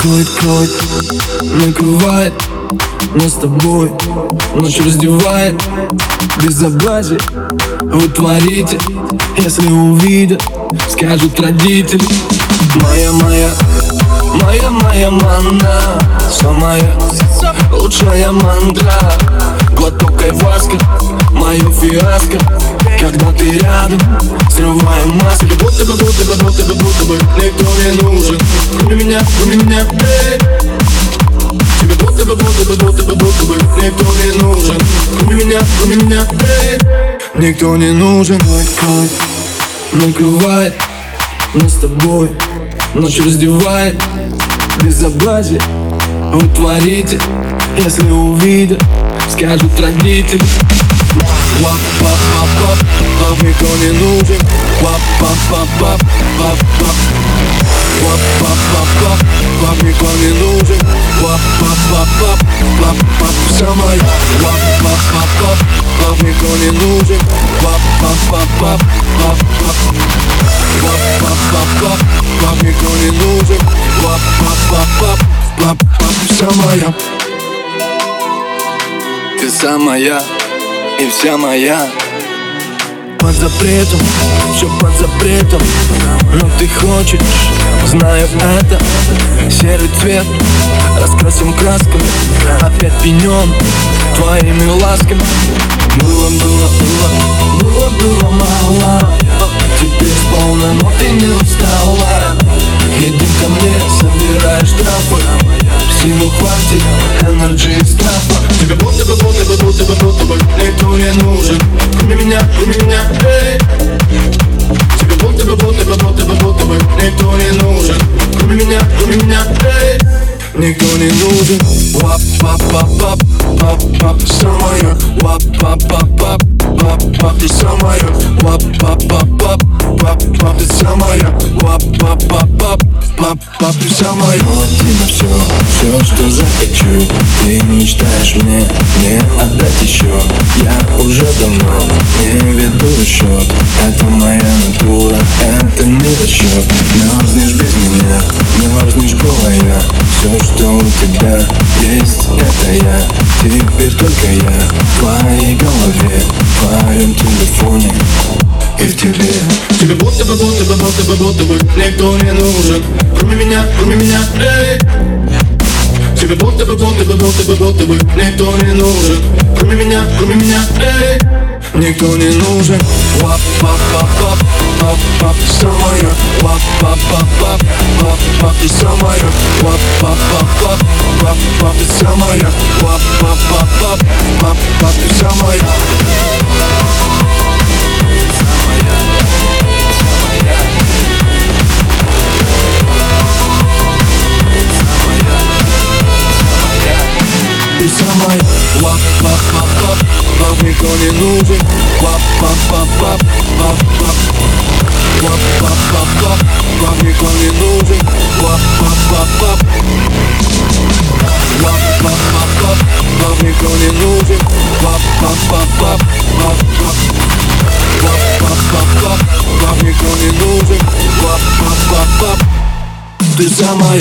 Клык, клык, накрывает нас с тобой Ночь раздевает безобразие Вы творите, если увидят Скажут родители. Моя, моя, моя, моя манна Самая лучшая мантра Глоток айваска, мою фиаско. Когда ты рядом, срываем маски. Будто бы, будто бы, будто бы, будто бы Никто не нужен, кроме меня, кроме меня эй. Тебе будто бы, будто бы, будто бы, будто бы Никто не нужен, кроме меня, кроме меня эй. Никто не нужен, Накрывает нас с тобой Ночь раздевает безобразие Вы творите, если увидят Скажут родители Вап, пап, пап, пап, пап, никто не нужен. Вап, пап, пап, пап, пап, пап Вап, пап, пап, пап, пап, никто не нужен. Вап, пап, пап, пап, пап, пап, вся моя Вап, пап, пап, пап, пап, никто не нужен. Пап, пап, пап, пап, пап Пап, пап, пап, пап, пап, никто не нужен. Пап, пап, пап, пап, пап, пап, вся моя. Ты самая и вся моя. Под запретом, все под запретом. Но ты хочешь, знаю это. Серый цвет, раскрасим красками. Опять пенен твоими ласками. Было, было, было, было, было мало. Теперь полно, но ты не устала Силу хватит, энерджи из штрафа Тебе будто бы, будто бы, будто бы, будто бы Никто не нужен, кроме меня, кроме меня, эй. Тебе будто бы, будто бы, будто бы, будто бы Никто не нужен, кроме меня, кроме меня, эй. Никто не нужен. Вап, пап, пап, пап, пап, пап, самая Вап, пап, пап, пап, пап, пап, ты самая Вап, пап, пап, пап, пап, ты Вот тебе все, все, что захочу. Ты мечтаешь мне, мне отдать еще Я уже давно не веду счет Это моя натура, это не расчет Мерзнешь без меня, мерзнешь голая Все, что у тебя есть, это я. Теперь только я в твоей голове В твоем телефоне и в тебе Тебе будто бы, будто бы, будто бы, будто бы Никто не нужен, кроме меня, кроме меня, эй Тебе будто бы, будто бы, будто бы, будто бы Никто не нужен, кроме меня, кроме меня, эй Никто не нужен Вап, пап, пап, пап, пап, пап, ты самая Вап, пап, пап, пап, пап, пап, ты самая Вап, пап, пап, пап, пап, пап, ты самая Вап, пап, пап, пап, пап, пап, ты самая Ты самая Вап, пап, пап, пап, пап, никто не нужен Вап, пап, пап, пап, пап, пап Вап, пап, пап, пап, пап, никто не нужен Вап, пап, пап, пап Вап, пап, пап, пап, пап, никто не нужен не нужен Вап, пап, пап, пап Ты самая